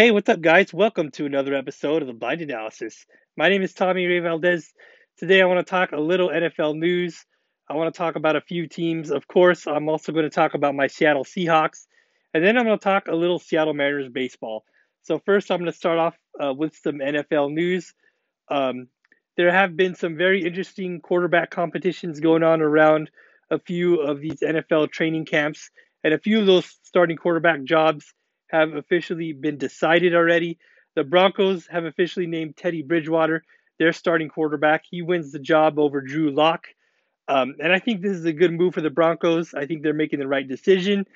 Hey, what's up, guys? Welcome to another episode of the Blind Analysis. My name is Tommy Ray Valdez. Today, I want to talk a little NFL news. I want to talk about a few teams. Of course, I'm also going to talk about my Seattle Seahawks, and then I'm going to talk a little Seattle Mariners baseball. So, first, I'm going to start off uh, with some NFL news. Um, there have been some very interesting quarterback competitions going on around a few of these NFL training camps, and a few of those starting quarterback jobs have officially been decided already. The Broncos have officially named Teddy Bridgewater their starting quarterback. He wins the job over Drew Lock. Um, and I think this is a good move for the Broncos. I think they're making the right decision.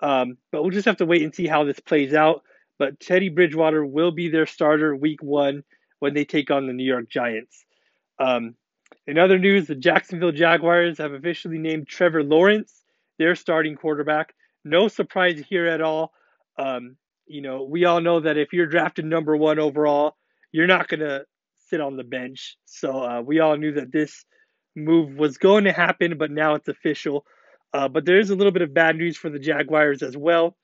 Um, but we'll just have to wait and see how this plays out. But Teddy Bridgewater will be their starter week one when they take on the New York Giants. Um, in other news, the Jacksonville Jaguars have officially named Trevor Lawrence their starting quarterback. No surprise here at all. Um, you know, we all know that if you're drafted number one overall, you're not going to sit on the bench. So uh, we all knew that this move was going to happen, but now it's official. Uh, but there is a little bit of bad news for the Jaguars as well.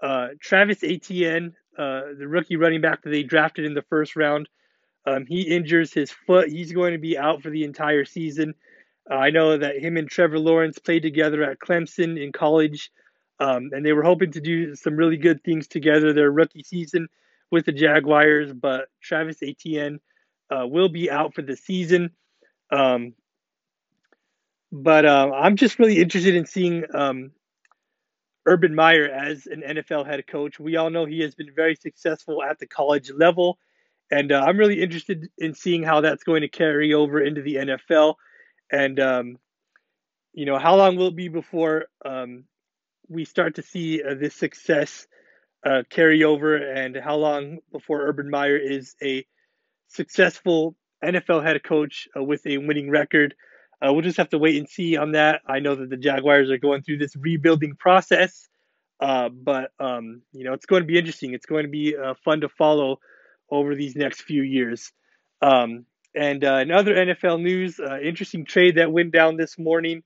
Uh, Travis Etienne, uh, the rookie running back that they drafted in the first round, um, he injures his foot. He's going to be out for the entire season. Uh, I know that him and Trevor Lawrence played together at Clemson in college. Um, and they were hoping to do some really good things together their rookie season with the Jaguars, but Travis Etienne uh, will be out for the season. Um, but uh, I'm just really interested in seeing um, Urban Meyer as an NFL head coach. We all know he has been very successful at the college level, and uh, I'm really interested in seeing how that's going to carry over into the NFL. And um, you know, how long will it be before um, we start to see uh, this success uh, carry over and how long before Urban Meyer is a successful NFL head coach uh, with a winning record. Uh, we'll just have to wait and see on that. I know that the Jaguars are going through this rebuilding process, uh, but um, you know it's going to be interesting. It's going to be uh, fun to follow over these next few years. Um, and uh, in other NFL news, interesting trade that went down this morning.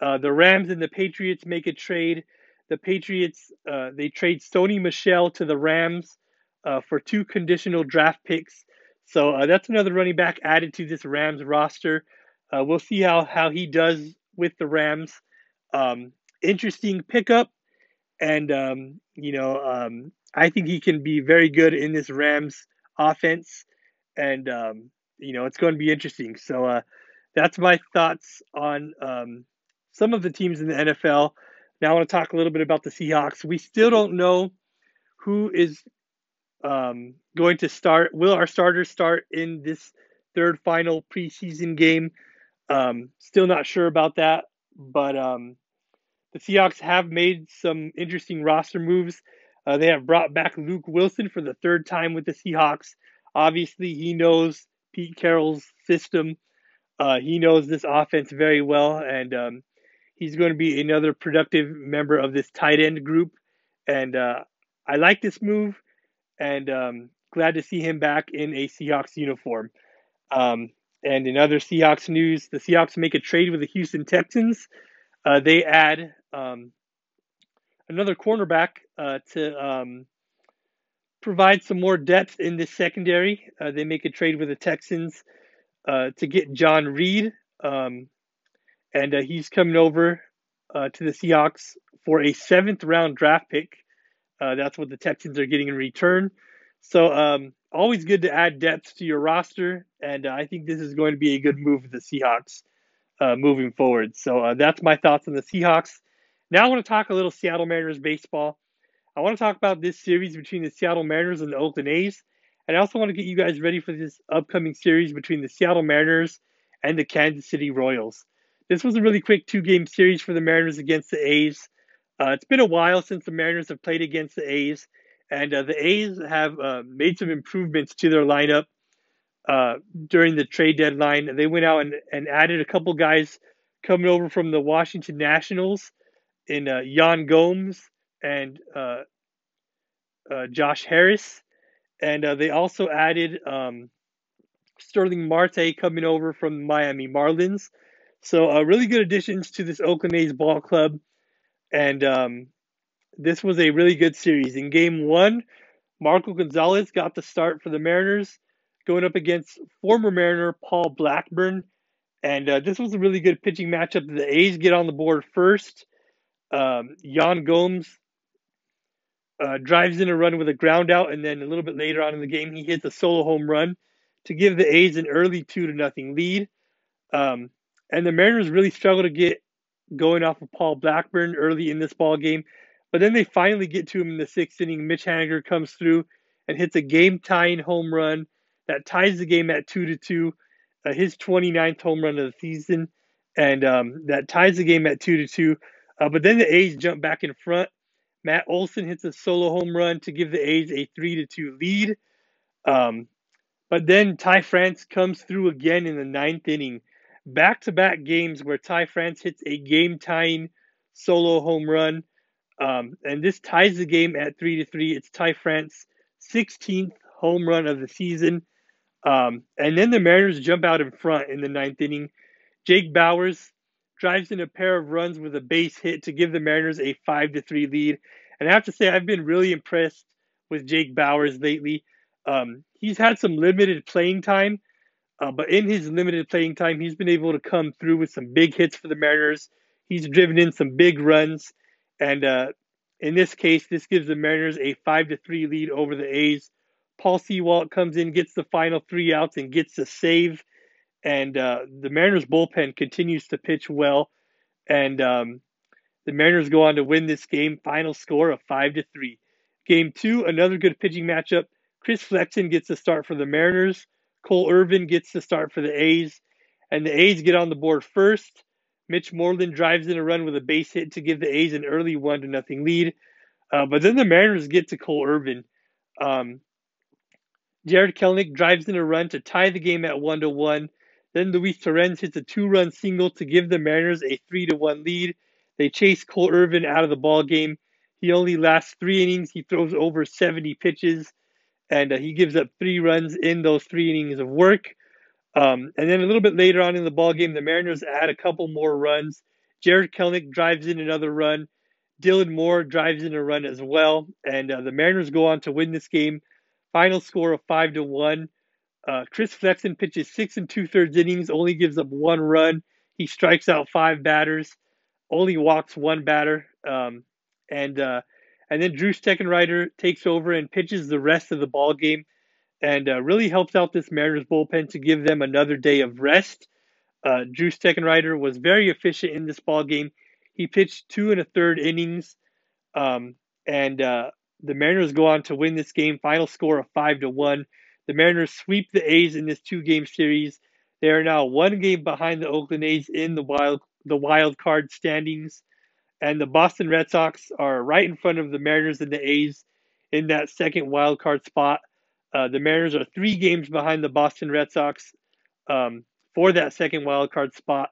Uh, the Rams and the Patriots make a trade. The Patriots uh, they trade Sony Michel to the Rams uh, for two conditional draft picks. So uh, that's another running back added to this Rams roster. Uh, we'll see how how he does with the Rams. Um, interesting pickup, and um, you know um, I think he can be very good in this Rams offense, and um, you know it's going to be interesting. So that's my thoughts on um, some of the teams in the NFL. Now I want to talk a little bit about the Seahawks. We still don't know who is um, going to start. Will our starters start in this third final preseason game? Um, still not sure about that, but um, the Seahawks have made some interesting roster moves. Uh, they have brought back Luke Wilson for the third time with the Seahawks. Obviously, he knows Pete Carroll's system. Uh, he knows this offense very well, and um, He's going to be another productive member of this tight end group. And uh, I like this move and um, glad to see him back in a Seahawks uniform. Um, and in other Seahawks news, the Seahawks make a trade with the Houston Texans. Uh, they add um, another cornerback uh, to um, provide some more depth in this secondary. Uh, they make a trade with the Texans uh, to get John Reid, Um, and uh, he's coming over uh, to the Seahawks for a seventh round draft pick. Uh, that's what the Texans are getting in return. So, um, always good to add depth to your roster, and uh, I think this is going to be a good move for the Seahawks uh, moving forward. So, uh, that's my thoughts on the Seahawks. Now, I want to talk a little Seattle Mariners baseball. I want to talk about this series between the Seattle Mariners and the Oakland A's. And I also want to get you guys ready for this upcoming series between the Seattle Mariners and the Kansas City Royals. This was a really quick two game series for the Mariners against the A's. Uh, it's been a while since the Mariners have played against the A's, and uh, the A's have uh, made some improvements to their lineup uh, during the trade deadline. They went out and, and added a couple guys coming over from the Washington Nationals in uh, Yan Gomes and uh, Josh Harris. And they also added um, Starling Marte coming over from Miami Marlins. So, uh, really good additions to this Oakland A's ball club. And um, this was a really good series. In game one, Marco Gonzalez got the start for the Mariners, going up against former Mariner Paul Blackburn. And uh, this was a really good pitching matchup. The A's get on the board first. Um, Yan Gomes uh, drives in a run with a ground out, and then a little bit later on in the game, he hits a solo home run to give the A's an early two to nothing lead. Um, and the Mariners really struggle to get going off of Paul Blackburn early in this ball game, but then they finally get to him in the sixth inning. Mitch Haniger comes through and hits a game tying home run that ties the game at two to two. Uh, his 29th home run of the season, and um, that ties the game at two to two. Uh, but then the A's jump back in front. Matt Olson hits a solo home run to give the A's a three to two lead. Um, but then Ty France comes through again in the ninth inning. Back to back games where Ty France hits a game tying solo home run. Um, and this ties the game at three to three. It's Ty France's 16th home run of the season. Um, and then the Mariners jump out in front in the ninth inning. Jake Bauers drives in a pair of runs with a base hit to give the Mariners a five to three lead. And I have to say, I've been really impressed with Jake Bauers lately. Um, he's had some limited playing time, uh, but in his limited playing time, he's been able to come through with some big hits for the Mariners. He's driven in some big runs, and uh, in this case, this gives the Mariners a five to three lead over the A's. Paul Sewald comes in, gets the final three outs, and gets the save. And uh, the Mariners bullpen continues to pitch well, and um, the Mariners go on to win this game. Final score of five to three. Game two, another good pitching matchup. Chris Flexen gets the start for the Mariners. Cole Irvin gets the start for the A's, and the A's get on the board first. Mitch Moreland drives in a run with a base hit to give the A's an early one to nothing lead. Uh, but then the Mariners get to Cole Irvin. Um, Jarred Kelenic drives in a run to tie the game at one to one. Then Luis Torrens hits a two-run single to give the Mariners a three to one lead. They chase Cole Irvin out of the ball game. He only lasts three innings. He throws over 70 pitches, and uh, he gives up three runs in those three innings of work. Um, and then a little bit later on in the ball game, the Mariners add a couple more runs. Jarred Kelenic drives in another run. Dylan Moore drives in a run as well, and uh, the Mariners go on to win this game. Final score of five to one. Uh, Chris Flexen pitches six and two thirds innings, only gives up one run. He strikes out five batters, only walks one batter, um, and uh, and then Drew Steckenrider takes over and pitches the rest of the ball game and uh, really helps out this Mariners bullpen to give them another day of rest. Uh, Drew Steckenrider was very efficient in this ball game. He pitched two and a third innings, um, and uh, the Mariners go on to win this game. Final score of five to one. The Mariners sweep the A's in this two-game series. They are now one game behind the Oakland A's in the wild the wild card standings, and the Boston Red Sox are right in front of the Mariners and the A's in that second wild card spot. Uh, the Mariners are three games behind the Boston Red Sox um, for that second wild card spot.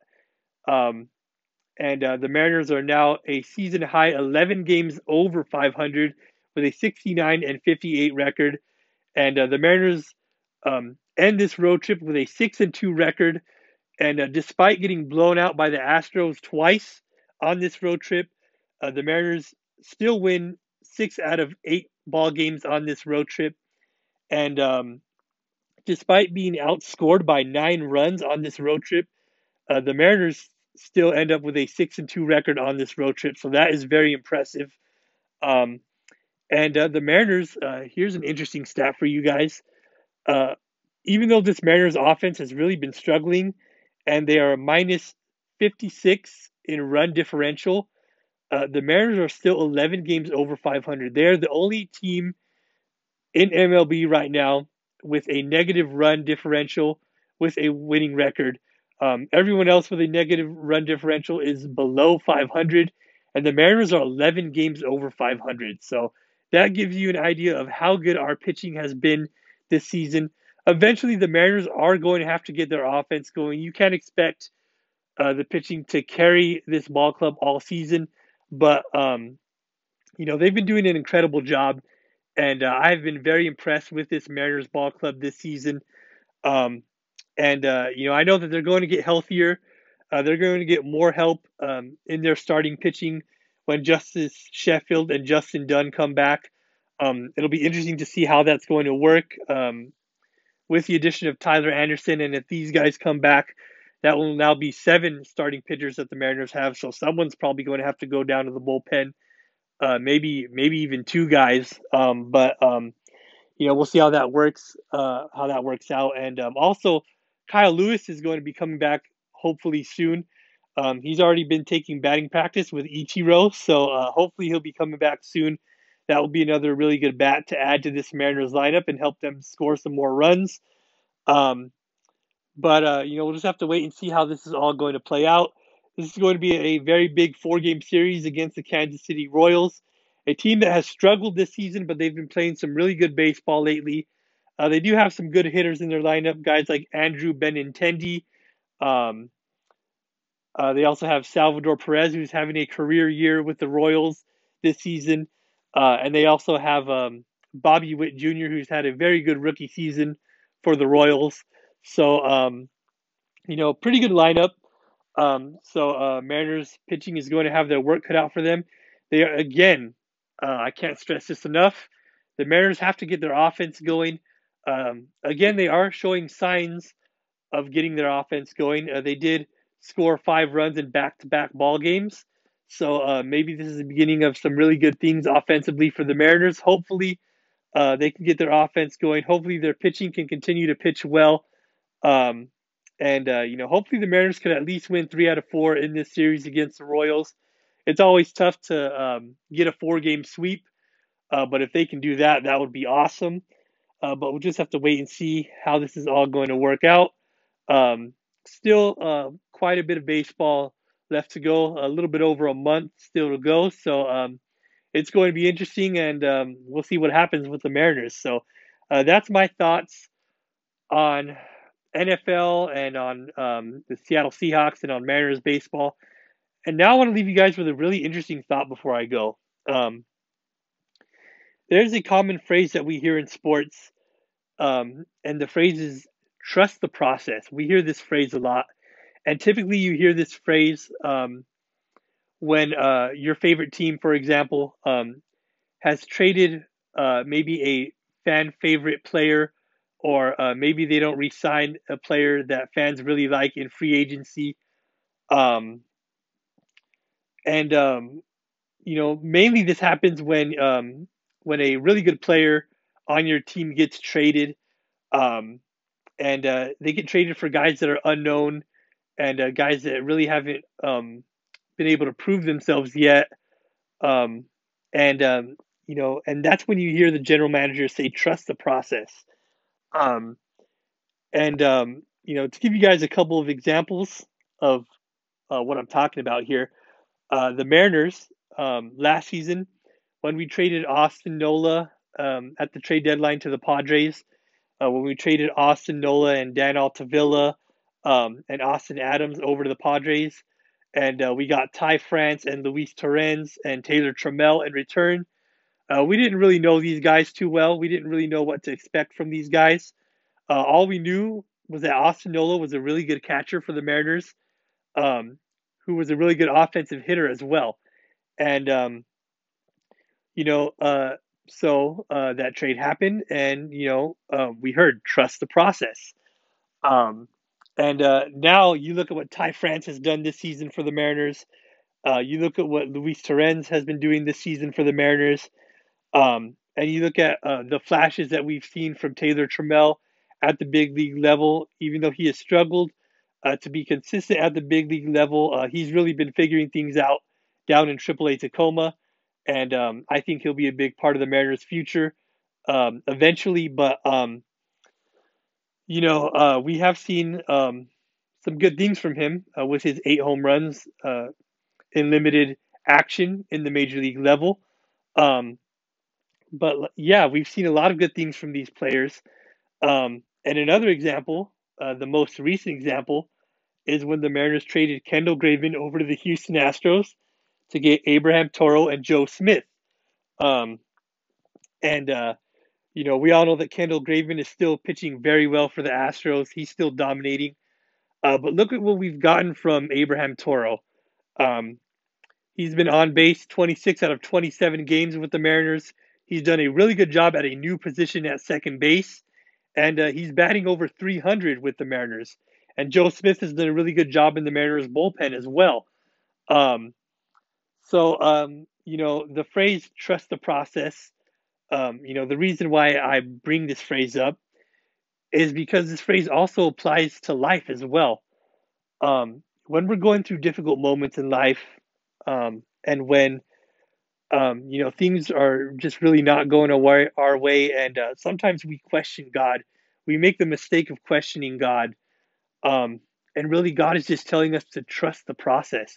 Um, and uh, the Mariners are now a season high 11 games over 500 with a 69 and 58 record. And uh, the Mariners um, end this road trip with a 6 and 2 record. And uh, despite getting blown out by the Astros twice on this road trip, uh, the Mariners still win six out of eight ball games on this road trip. And um, despite being outscored by nine runs on this road trip, uh, the Mariners still end up with a six and two record on this road trip. So that is very impressive. Um, and uh, the Mariners, uh, here's an interesting stat for you guys. Uh, even though this Mariners offense has really been struggling, and they are minus 56 in run differential, uh, the Mariners are still 11 games over 500. They're the only team in MLB right now with a negative run differential with a winning record. Um, everyone else with a negative run differential is below 500, and the Mariners are 11 games over 500. So that gives you an idea of how good our pitching has been this season. Eventually, the Mariners are going to have to get their offense going. You can't expect uh, the pitching to carry this ball club all season, but um, you know they've been doing an incredible job and uh, I've been very impressed with this Mariners ball club this season. Um, and uh, you know, I know that they're going to get healthier. Uh, they're going to get more help um, in their starting pitching when Justus Sheffield and Justin Dunn come back. Um, it'll be interesting to see how that's going to work um, with the addition of Tyler Anderson. And if these guys come back, that will now be seven starting pitchers that the Mariners have. So someone's probably going to have to go down to the bullpen. Uh, maybe maybe even two guys. Um, but um, you know we'll see how that works. Uh, how that works out. And um, also, Kyle Lewis is going to be coming back hopefully soon. Um, he's already been taking batting practice with Ichiro, so uh, hopefully he'll be coming back soon. That will be another really good bat to add to this Mariners lineup and help them score some more runs. Um, but uh, you know, we'll just have to wait and see how this is all going to play out. This is going to be a very big four-game series against the Kansas City Royals, a team that has struggled this season, but they've been playing some really good baseball lately. Uh, they do have some good hitters in their lineup, guys like Andrew Benintendi. Um, uh, they also have Salvador Perez, who's having a career year with the Royals this season. Uh, and they also have um, Bobby Witt Jr., who's had a very good rookie season for the Royals. So, um, you know, pretty good lineup. Um, so, uh, Mariners pitching is going to have their work cut out for them. They are, again, uh, I can't stress this enough. The Mariners have to get their offense going. Um, again, they are showing signs of getting their offense going. Uh, they did score five runs in back-to-back ball games. So uh, maybe this is the beginning of some really good things offensively for the Mariners. Hopefully, uh, they can get their offense going. Hopefully, their pitching can continue to pitch well. Um, and, uh, you know, hopefully the Mariners can at least win three out of four in this series against the Royals. It's always tough to um, get a four game sweep, uh, but if they can do that, that would be awesome. Uh, but we'll just have to wait and see how this is all going to work out. Um, still uh, quite a bit of baseball left to go, a little bit over a month still to go. So um, it's going to be interesting, and um, we'll see what happens with the Mariners. So uh, that's my thoughts on NFL and on um, the Seattle Seahawks and on Mariners baseball. And now I want to leave you guys with a really interesting thought before I go. Um, there's a common phrase that we hear in sports, um, and the phrase is trust the process. We hear this phrase a lot. And typically, you hear this phrase um, when uh, your favorite team, for example, um, has traded uh, maybe a fan favorite player, or uh, maybe they don't re-sign a player that fans really like in free agency. Um, and um, you know, mainly this happens when um, when a really good player on your team gets traded, um, and uh, they get traded for guys that are unknown and uh, guys that really haven't um, been able to prove themselves yet. Um, and you know, and that's when you hear the general manager say, "Trust the process." Um, and um, you know, to give you guys a couple of examples of uh, what I'm talking about here, uh, the Mariners um, last season when we traded Austin Nola um, at the trade deadline to the Padres, uh, when we traded Austin Nola and Dan Altavilla um, and Austin Adams over to the Padres. And uh, we got Ty France and Luis Torrens and Taylor Trammell in return. Uh, we didn't really know these guys too well. We didn't really know what to expect from these guys. Uh, all we knew was that Austin Nola was a really good catcher for the Mariners, um, who was a really good offensive hitter as well. And, um, you know, uh, so uh, that trade happened, and, you know, uh, we heard trust the process. Um, and uh, now you look at what Ty France has done this season for the Mariners. You look at what Luis Torrens has been doing this season for the Mariners. Um, and you look at uh, the flashes that we've seen from Taylor Trammell at the big league level, even though he has struggled uh, to be consistent at the big league level, uh, he's really been figuring things out down in AAA Tacoma. And um, I think he'll be a big part of the Mariners' future um, eventually. But um, you know, uh, we have seen um, some good things from him uh, with his eight home runs uh, in limited action in the major league level. Um, but yeah, we've seen a lot of good things from these players. Um, and another example, uh, the most recent example, is when the Mariners traded Kendall Graveman over to the Houston Astros to get Abraham Toro and Joe Smith. Um, and uh, you know, we all know that Kendall Graveman is still pitching very well for the Astros. He's still dominating. Uh, but look at what we've gotten from Abraham Toro. Um, he's been on base 26 out of 27 games with the Mariners. He's done a really good job at a new position at second base, and uh, he's batting over 300 with the Mariners. And Joe Smith has done a really good job in the Mariners bullpen as well. Um, so, um, you know, the phrase trust the process, um, you know, the reason why I bring this phrase up is because this phrase also applies to life as well. Um, when we're going through difficult moments in life, um, and when um, you know things are just really not going our, our way, and uh, sometimes we question God, we make the mistake of questioning God, um, and really God is just telling us to trust the process,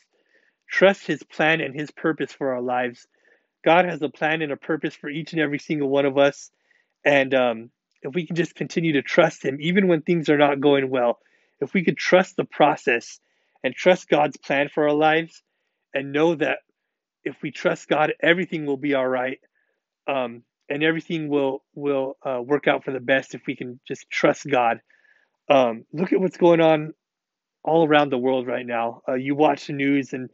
trust His plan and His purpose for our lives. God has a plan and a purpose for each and every single one of us, and um, if we can just continue to trust Him, even when things are not going well, if we could trust the process and trust God's plan for our lives and know that if we trust God, everything will be all right. Um, and everything will will uh, work out for the best if we can just trust God. Um, look at what's going on all around the world right now. Uh, you watch the news, and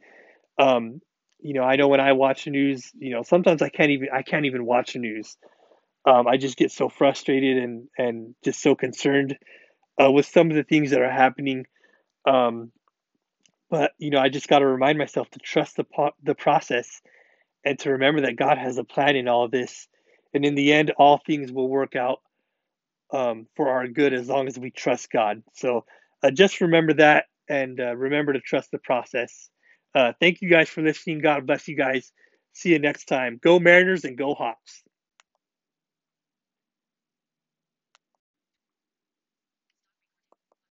um, you know I know when I watch the news, you know sometimes I can't even I can't even watch the news. Um, I just get so frustrated and and just so concerned uh, with some of the things that are happening. Um, but you know, I just got to remind myself to trust the po- the process and to remember that God has a plan in all of this, and in the end, all things will work out um, for our good as long as we trust God. So uh, just remember that, and uh, remember to trust the process. Uh, thank you guys for listening. God bless you guys. See you next time. Go Mariners and go Hawks.